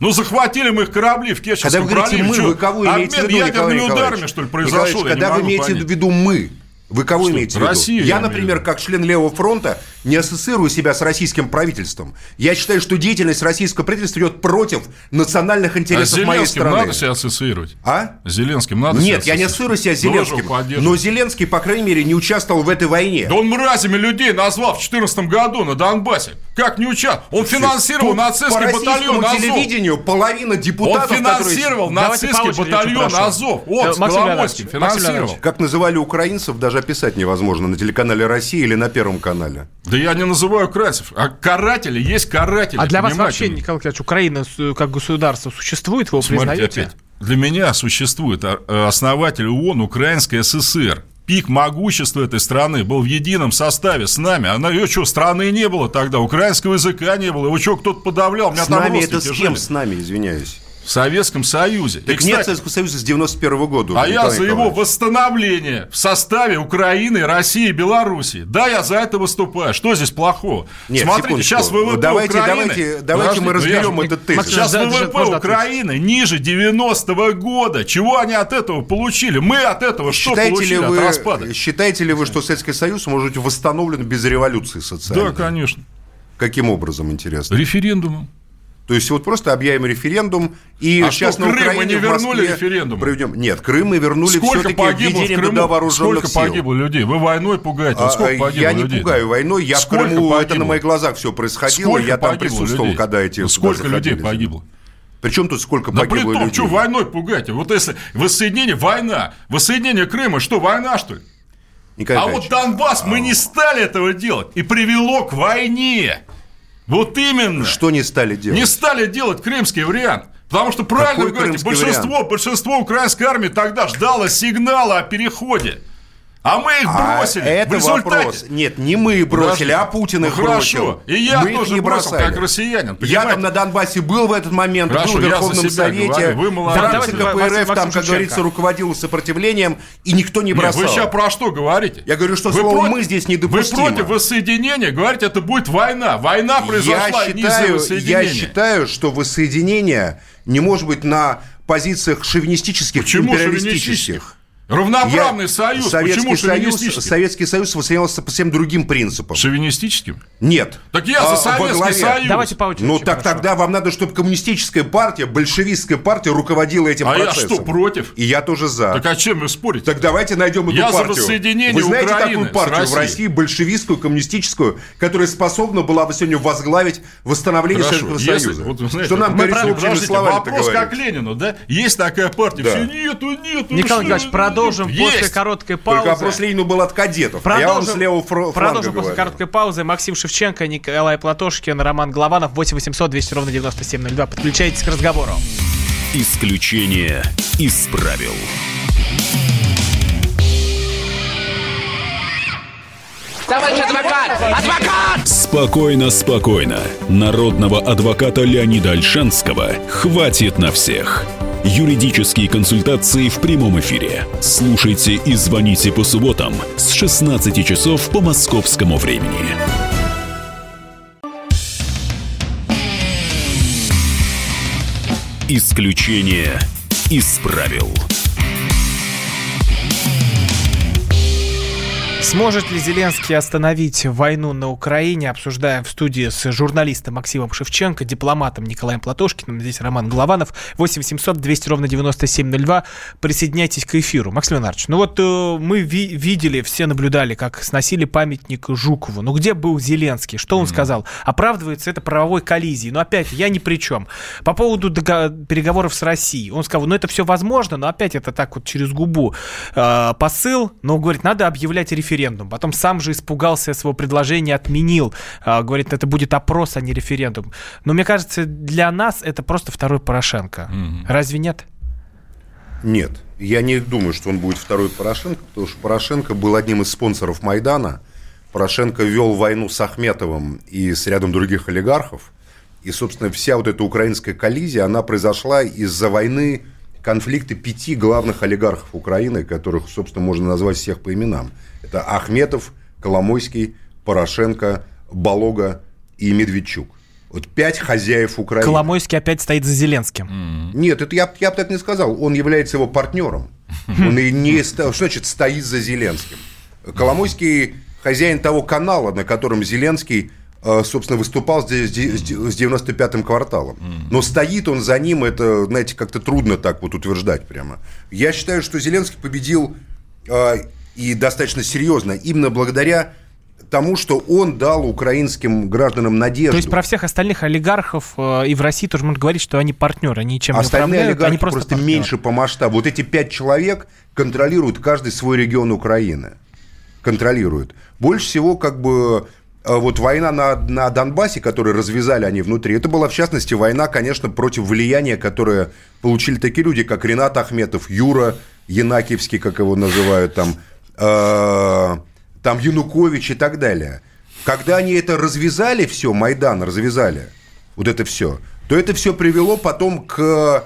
Ну, захватили мы их корабли в Когда Керченском вы говорите проливе. «мы», Чё, вы кого имеете в обмен виду, Николай ядерными Николаевич? ударами, что ли, произошел? Когда вы имеете в виду «мы», вы кого Что, имеете в виду? Россию я я, например, как член Левого фронта, не ассоциирую себя с российским правительством. Я считаю, что деятельность российского правительства идет против национальных А с интересов моей Зеленским страны. надо себя ассоциировать? А? Зеленским надо Нет, себя я не ассоциирую себя с Зеленским. Но Зеленский, по крайней мере, не участвовал в этой войне. Да он мразями людей назвал в 2014 году на Донбассе. Как не участвовал? Он финансировал Тут по нацистский российскому батальон Азов. телевидению половина Он депутатов, финансировал Давайте по нацистский батальон. Азов. Он с Максим финансировал. Как называли украинцев, даже описать невозможно на телеканале России или на Первом канале. Да я не называю украинцев. А каратели есть каратели. А для вас вообще, Николай Николаевич, Украина как государство существует? Вы его Смотрите признаете? опять. Для меня существует а, э, основатель ООН Украинская ССР. Пик могущества этой страны был в едином составе с нами. Она ее что, страны не было тогда, украинского языка не было. Его что, кто-то подавлял? У меня С там нами это с кем жили. с нами, извиняюсь? В Советском Союзе. И, Так кстати, нет Советского Союза с 91 года. А я за его восстановление в составе Украины, России и Белоруссии. Да, я за это выступаю. Что здесь плохого? Нет, Смотрите, секундочку. сейчас ВВП Давайте- Украины... давайте- давайте мы разберем я- этот тезис. Сейчас да, ВВП ответить. Украины ниже 90-го года. Чего они от этого получили? Мы от этого что Считаете ли, получили вы, от распада? считаете ли вы, что Советский Союз может быть восстановлен без революции социальной? Да, конечно. Каким образом, интересно? Референдумом. То есть вот просто объявим референдум и А сейчас что, на Крым мы Украине не в вернули Москве референдумом? проведем. Нет, Крым мы вернули Сколько все-таки погибло в введением туда Крыму? вооруженных Сколько сил. погибло людей? Вы войной пугаете? Вот А, сколько а, погибло я не людей? пугаю войной, я Сколько в Крыму, это погибло? на моих глазах все происходило, Сколько я там присутствовал, людей? когда эти Ну, Сколько людей погибло? Причем тут сколько Да при погибло том, людей? что войной пугаете? Вот если воссоединение, война, воссоединение Крыма, что, война, что ли? Николай А Николаевич, вот Донбасс мы не стали этого делать и привело к войне. Вот именно. что не стали делать? Не стали делать крымский вариант. Потому что правильно Какой вы говорите, большинство, вариант? большинство украинской армии тогда ждало сигнала о переходе. А мы их А бросили. это в результате... вопрос. Нет, не мы бросили, Подожди. а Путин их Ну, хорошо. бросил. И я мы тоже не бросил, бросали. как россиянин, Я понимаете? там на Донбассе был в этот момент, Хорошо, был в я Верховном Совете. говорю, вы молодцы. КПРФ там, как говорится, руководил сопротивлением, и никто не Нет, бросал. вы сейчас про что говорите? Я говорю, что Вы слово против- «мы» здесь недопустимо. Вы против воссоединения, говорите, это будет война. Война произошла я не из-за считаю, воссоединения. я считаю, что воссоединение не может быть на позициях шовинистических, Почему империалистических. шовинистических? Равноправный Я- союз. Советский Почему Союз? Советский Союз воссоединялся по всем другим принципам. Шовинистическим? Нет. Так я за А, Советский во главе- Союз. Давайте по очереди. Ну так хорошо. тогда вам надо, чтобы коммунистическая партия, большевистская партия руководила этим А я процессом. что, против? И я тоже за. Так о чем вы спорите? Так давайте найдем эту Я за партию. воссоединение Вы знаете Украины такую партию в? России, большевистскую, коммунистическую, которая способна была бы сегодня возглавить восстановление Хорошо, Советского если- Союза? вот знаете, что нам мы говорится общими словами Вопрос как Ленину, да? Есть такая партия, Да. все нету, нету. Николай что Николаевич, продолжим после Есть. короткой паузы. Только вопрос Ленину был от кадетов. а я вам Продолжим, с левого фланга продолжим после говорю. короткой паузы. Максим Шевченко, Николай Платошкин, Роман Голованов, 8 800 200 ровно 9702. Подключайтесь к разговору. Исключение из правил. Товарищ адвокат! Адвокат! Спокойно, спокойно. Народного адвоката Леонида Альшанского хватит на всех. Юридические консультации в прямом эфире. Слушайте и звоните по субботам с 16 часов по московскому времени. Исключение из правил. Сможет ли Зеленский остановить войну на Украине? Обсуждаем в студии с журналистом Максимом Шевченко, дипломатом Николаем Платошкиным. Здесь Роман Голованов. 8 700 200 ровно 9702. Присоединяйтесь к эфиру. Максим Леонардович, ну вот э, мы ви- видели, все наблюдали, как сносили памятник Жукову. Ну где был Зеленский? Что он сказал? Оправдывается это правовой коллизией. Но опять, я ни при чем. По поводу переговоров с Россией. Он сказал, ну это все возможно, но опять это так вот через губу э, посыл. Но, говорит, надо объявлять референдум. Потом сам же испугался своего предложения, отменил. Э, говорит, это будет опрос, а не референдум. Но мне кажется, для нас это просто второй Порошенко. Разве нет? Нет, я не думаю, что он будет второй Порошенко, потому что Порошенко был одним из спонсоров Майдана. Порошенко вел войну с Ахметовым и с рядом других олигархов. И, собственно, вся вот эта украинская коллизия, она произошла из-за войны конфликта пяти главных олигархов Украины, которых, собственно, можно назвать всех по именам. Это Ахметов, Коломойский, Порошенко, Балога и Медведчук. Вот пять хозяев Украины. Коломойский опять стоит за Зеленским. Нет, это я, я бы так не сказал. Он является его партнером. Он и не [LAUGHS] что значит стоит за Зеленским. Коломойский хозяин того канала, на котором Зеленский, собственно, выступал с де- с де- с де- с 95-м кварталом. Но стоит он за ним, это, знаете, как-то трудно так вот утверждать прямо. Я считаю, что Зеленский победил э, и достаточно серьезно именно благодаря тому, что он дал украинским гражданам надежду. То есть про всех остальных олигархов э, и в России тоже можно говорить, что они партнеры, они не Остальные управляют, олигархи они просто, просто, партнеры. меньше по масштабу. Вот эти пять человек контролируют каждый свой регион Украины. Контролируют. Больше всего, как бы, э, вот война на, на Донбассе, которую развязали они внутри, это была, в частности, война, конечно, против влияния, которое получили такие люди, как Ренат Ахметов, Юра Янакиевский, как его называют там, э, там Янукович и так далее. Когда они это развязали все, Майдан развязали, вот это все, то это все привело потом к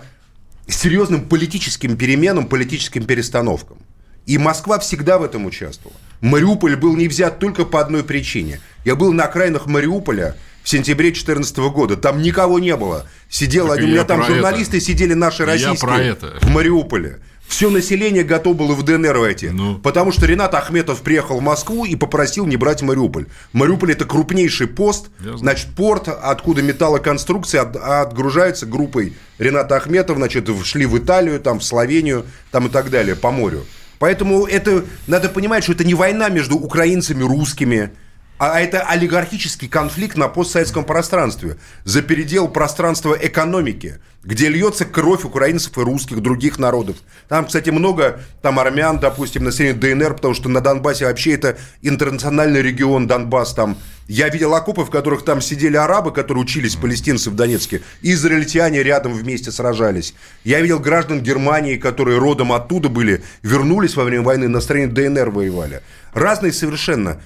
серьезным политическим переменам, политическим перестановкам. И Москва всегда в этом участвовала. Мариуполь был не взят только по одной причине. Я был на окраинах Мариуполя в сентябре 2014 года. Там никого не было. Сидел Так один, и у меня там журналисты это. сидели наши И российские в Мариуполе. Все население готово было в ДНР войти. Ну. Потому что Ренат Ахметов приехал в Москву и попросил не брать Мариуполь. Мариуполь это крупнейший пост, значит, порт, откуда металлоконструкции от- отгружаются группой Рената Ахметов, значит, шли в Италию, там, в Словению, там и так далее, по морю. Поэтому это, надо понимать, что это не война между украинцами, русскими, а это олигархический конфликт на постсоветском пространстве, за передел пространства экономики, где льется кровь украинцев и русских, других народов. Там, кстати, много там армян, допустим, население ДНР, потому что на Донбассе вообще это интернациональный регион Донбасс. Там я видел окопы, в которых там сидели арабы, которые учились палестинцы в Донецке, и израильтяне рядом вместе сражались. Я видел граждан Германии, которые родом оттуда были, вернулись во время войны, на стороне ДНР воевали. Разные совершенно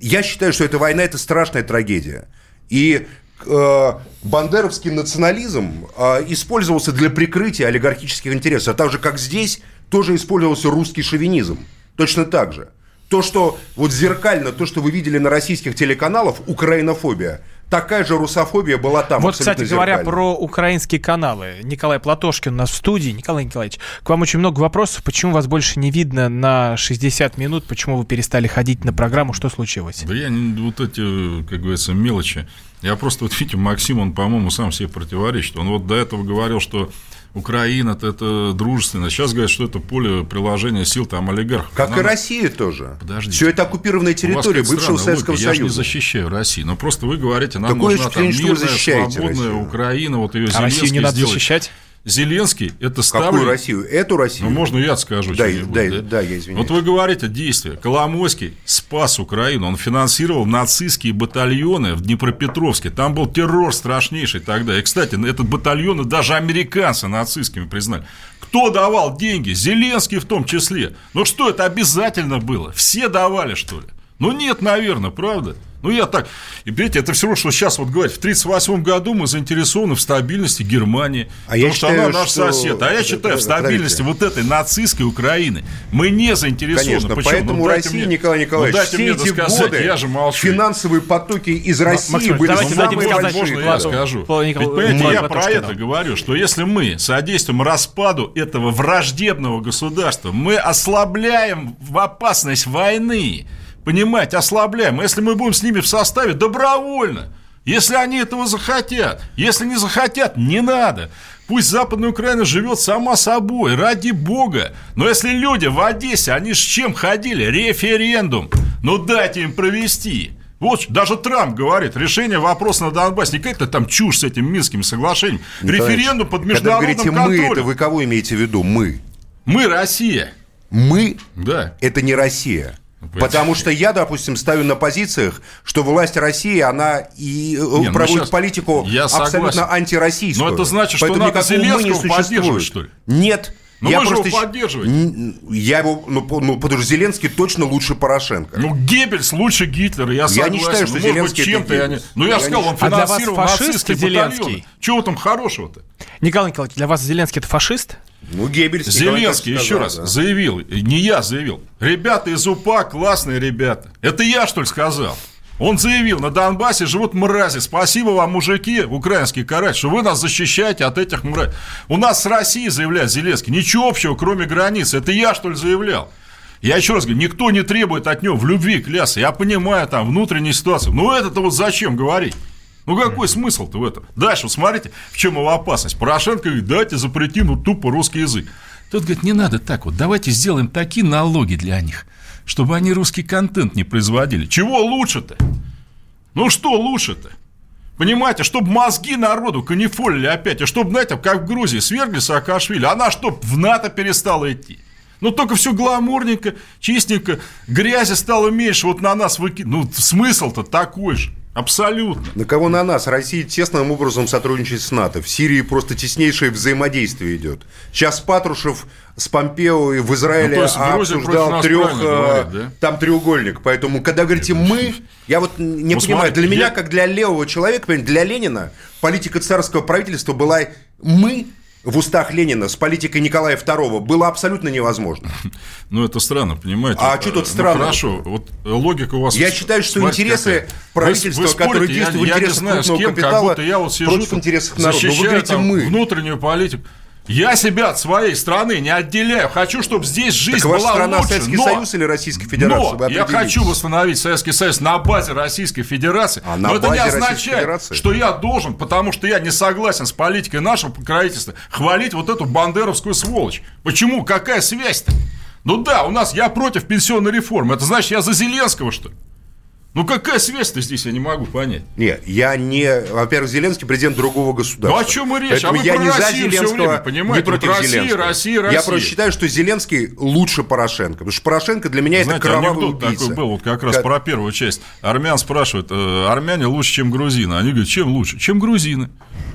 я считаю, что эта война – это страшная трагедия. И э, бандеровский национализм э, использовался для прикрытия олигархических интересов, а так же, как здесь, тоже использовался русский шовинизм. Точно так же. То, что вот зеркально, то, что вы видели на российских телеканалах, украинофобия, такая же русофобия была там. Вот, кстати говоря, про украинские каналы. Николай Платошкин у нас в студии. Николай Николаевич, к вам очень много вопросов. Почему вас больше не видно на 60 минут? Почему вы перестали ходить на программу? Что случилось? Да я вот эти, как говорится, мелочи. Я просто, вот [LAUGHS] видите, Максим, он, по-моему, сам себе противоречит. Он вот до этого говорил, что Украина это дружественно. Сейчас говорят, что это поле приложения сил там олигархов. Как Она... и Россия тоже. Подождите. Все это оккупированная территория бывшего Советского. Союза. Я же не защищаю Россию. Но просто вы говорите, нам Такое нужна там мирная, свободная Россию. Украина, вот ее а Россию не надо сделать. защищать? Зеленский это ставлю... Какую Россию? Эту Россию? Ну, можно я скажу да, да, да, да, я извиняюсь. Вот вы говорите действия. Коломойский спас Украину. Он финансировал нацистские батальоны в Днепропетровске. Там был террор страшнейший тогда. И, кстати, этот батальон даже американцы нацистскими признали. Кто давал деньги? Зеленский в том числе. Ну что, это обязательно было? Все давали, что ли? Ну нет, наверное, правда? Ну, я так. И, видите, это все равно, что сейчас вот говорить. В 1938 году мы заинтересованы в стабильности Германии. А потому я что считаю, она наш что... сосед. А я считаю, в стабильности вот этой нацистской Украины мы не заинтересованы. Конечно, Почему? поэтому ну, Россия, мне... Николай Николаевич, ну, все эти годы я же молчу. финансовые потоки из России Максим, были давайте самые сказать, Можно я скажу? Ведь, понимаете, я про это говорю, что если мы содействуем распаду этого враждебного государства, мы ослабляем в опасность войны понимаете, ослабляем. А если мы будем с ними в составе, добровольно, если они этого захотят. Если не захотят, не надо. Пусть Западная Украина живет сама собой, ради бога. Но если люди в Одессе, они с чем ходили? Референдум. Ну дайте им провести. Вот даже Трамп говорит, решение вопроса на Донбассе, не какая-то там чушь с этим Минским соглашением. Николаевич, Референдум под международным когда вы говорите, мы, это вы кого имеете в виду? Мы. Мы Россия. Мы? Да. Это не Россия. Ну, Потому что я, допустим, ставлю на позициях, что власть России, она и э, не, ну, проводит ну политику я абсолютно согласен. антироссийскую. Но это значит, что Поэтому надо Зеленского поддерживать, что ли? Нет. Но я вы просто... же его поддерживаете. Я его, ну, ну, потому что Зеленский точно лучше Порошенко. Ну, Геббельс лучше Гитлера, я согласен. Я не считаю, что ну, Зеленский чем-то я не... Ну, я, я сказал, он финансировал а нацистский Зеленский. Чего там хорошего-то? Николай Николаевич, для вас Зеленский это фашист? Ну, Геббельс. Зеленский, еще раз, да. заявил, не я заявил. Ребята из УПА классные ребята. Это я, что ли, сказал? Он заявил, на Донбассе живут мрази. Спасибо вам, мужики, украинские карать, что вы нас защищаете от этих мразей. У нас с Россией, заявляет Зеленский, ничего общего, кроме границ. Это я, что ли, заявлял? Я еще раз говорю, никто не требует от него в любви клясться. Я понимаю там внутреннюю ситуацию. Но это-то вот зачем говорить? Ну какой смысл-то в этом? Дальше, вот смотрите, в чем его опасность. Порошенко говорит, дайте запретим ну, тупо русский язык. Тут говорит, не надо так вот, давайте сделаем такие налоги для них, чтобы они русский контент не производили. Чего лучше-то? Ну что лучше-то? Понимаете, чтобы мозги народу канифолили опять, и чтобы, знаете, как в Грузии свергли Саакашвили, она чтоб в НАТО перестала идти. Ну, только все гламурненько, чистенько, грязи стало меньше, вот на нас выкинуть. Ну, смысл-то такой же. Абсолютно. На кого на нас? Россия тесным образом сотрудничает с НАТО. В Сирии просто теснейшее взаимодействие идет. Сейчас Патрушев с Помпео и в Израиле ну, обсуждал трех, говорит, да? там треугольник. Поэтому, когда говорите «мы», я вот не ну, понимаю, смотри, для меня, как для левого человека, для Ленина, политика царского правительства была «мы», в устах Ленина с политикой Николая II было абсолютно невозможно. [LAUGHS] Ну, это странно, понимаете? А что тут ну, странно? Ну, хорошо, вот логика у вас... Я считаю, что интересы какая? правительства, вы, вы которые действуют в интересах крупного кем, капитала, я вот сижу, против интересов народа. Вы говорите «мы». внутреннюю политику. Я себя от своей страны не отделяю. Хочу, чтобы здесь жизнь так была страна лучше. Советский но, Союз или Российская Федерация? Но я хочу восстановить Советский Союз на базе Российской Федерации. А но это не означает, что я должен, потому что я не согласен с политикой нашего правительства, хвалить вот эту бандеровскую сволочь. Почему? Какая связь-то? Ну да, у нас я против пенсионной реформы. Это значит, я за Зеленского, что ли? Ну какая связь-то здесь, я не могу понять. Не, я не... Во-первых, Зеленский президент другого государства. Ну о чем и речь? Поэтому а вы я не за Россию все Зеленского, время, понимаете? не против Россия, Зеленского. Россия, Россия. Я просто считаю, что Зеленский лучше Порошенко. Потому что Порошенко для меня Знаете, это кровавый убийца. такой был, вот как раз Как- про первую часть. Армян спрашивают, э, армяне лучше, чем грузины. Они говорят, чем лучше? Чем грузины.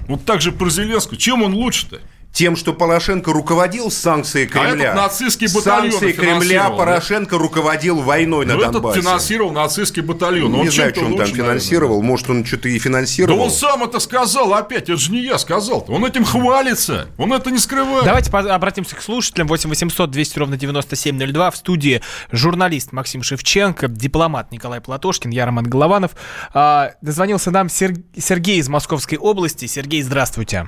Вот так же про Зеленского. Чем он лучше-то? Тем, что Порошенко руководил санкцией Кремля. А этот нацистский батальон Санкции Кремля финансировал, да? Порошенко руководил войной на Ну, этот Донбассе. финансировал нацистский батальон. Не Он знаю, что он там лучше, наверное. финансировал. Может, он что-то и Да финансировал. он сам это сказал опять, это же не я сказал. Он этим хвалится, он это не скрывает. Давайте обратимся к слушателям. 8 800 200 ровно 9702. В студии журналист Максим Шевченко, дипломат Николай Платошкин, я Роман Голованов. А, дозвонился нам Сер- Сергей из Московской области. Сергей, здравствуйте.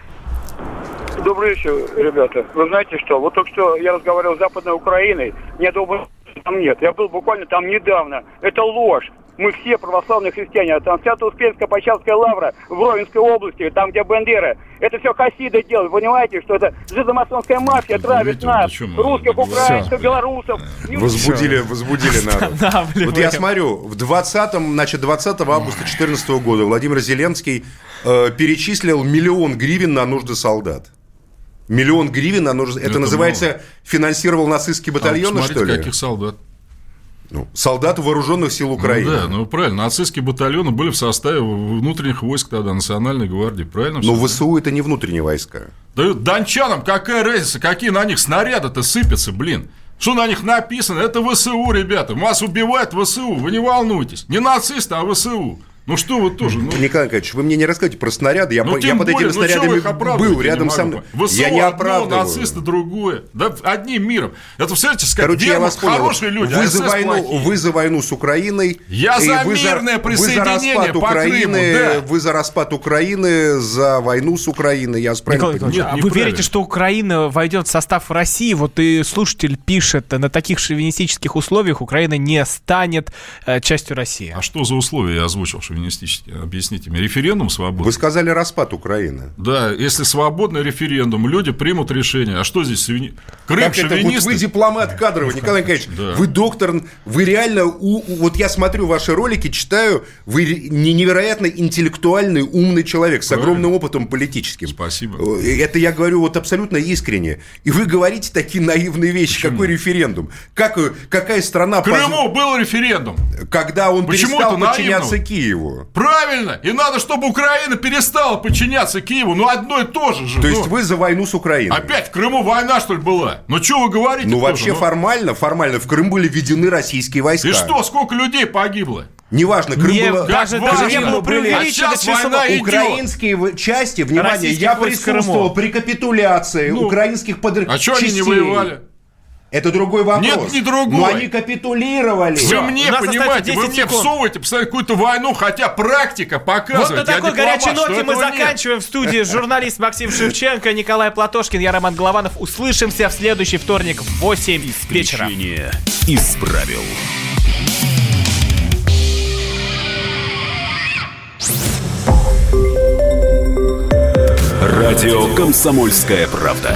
Добрый вечер, ребята. Вы знаете что? Вот только что я разговаривал с Западной Украиной. Я думаю, там нет. Я был буквально там недавно. Это ложь. Мы все православные христиане. Там Свято-Успенская Початская лавра в Ровенской области, там, где Бандера. Это все хасиды делают. Понимаете, что это жидомасонская мафия травит нас. Русских, украинцев, белорусов. Возбудили, возбудили [LAUGHS] народ. Останавливаем. Вот я смотрю, в 20 значит, 20 августа 2014 года Владимир Зеленский э, перечислил миллион гривен на нужды солдат. Миллион гривен нужды... Это, Это называется, финансировал нацистские А батальоны, посмотрите, что ли? каких солдат. Ну, солдат вооруженных сил Украины. Ну да, ну правильно. Нацистские батальоны были в составе внутренних войск тогда, Национальной гвардии, правильно? Но? ВСУ это не внутренние войска. Да дончанам какая разница, какие на них снаряды-то сыпятся, блин. Что на них написано? Это ВСУ, ребята. Вас убивает ВСУ, вы не волнуйтесь. Не нацисты, а ВСУ. Ну что вы тоже, ну... Николай Николаевич, вы мне не рассказывайте про снаряды. Я, Ну, по- я под более, этими ну, вы снарядами оправдываете, был рядом со мной. ВСУ Я не одно, оправдываю. нацисты другое. Да одним миром. Это, представляете, сказать, Короче, я вас понял. хорошие люди, вы, а за войну, плохие. вы за войну с Украиной. Я за вы мирное вы за присоединение распад по Украины, Крыму, да. Вы за распад Украины, за войну с Украиной. Я вас правильно Николай понимаю? Николаевич, а вы верите, что Украина войдет в состав России? Вот и слушатель пишет, на таких шовинистических условиях Украина не станет э, частью России. А что за условия я озвучил шовинистически? Объясните мне. Референдум свободный? Вы сказали распад Украины. Да, если свободный референдум, люди примут решение. А что здесь? свини- Крым Как это? Вот шовинисты? вы дипломат кадровый, [LAUGHS] Николай Николаевич. Да. Вы доктор, вы реально, у- у- вот я смотрю ваши ролики, читаю, вы невероятно интеллектуальный, умный человек с Правильно. огромным опытом политическим. Спасибо. Э, Это я говорю вот абсолютно искренне. И вы говорите такие наивные вещи. Какой референдум? Как, какая страна, В Крыму был референдум. поз- когда он Почему перестал подчиняться наивно? Киеву? Правильно. И надо, чтобы Украина перестала подчиняться Киеву. Ну, одно и то же же. То Ну, есть вы за войну с Украиной? Опять в Крыму война, что ли, была? Ну, что вы говорите? Ну, вообще Ну, формально, формально в Крым были введены российские войска. И что, сколько людей погибло? Неважно, Крым Не, было... даже, Как даже не было преувеличено А сейчас число. война идет. Украинские в- части, внимание, Российских я присутствовал при капитуляции Ну, украинских под... А что они не воевали? Это другой вопрос. Нет, не другой. Но они капитулировали. Вы мне, у нас понимаете, вы 10 мне секунд. всовываете постоянно какую-то войну, хотя практика Вот показывает. на я такой горячей ноте мы этого нет. заканчиваем в студии журналист Максим Шевченко, Николай Платошкин, я Роман Голованов. Услышимся в следующий вторник в 8 вечера. Исключение из правил. Радио «Комсомольская правда».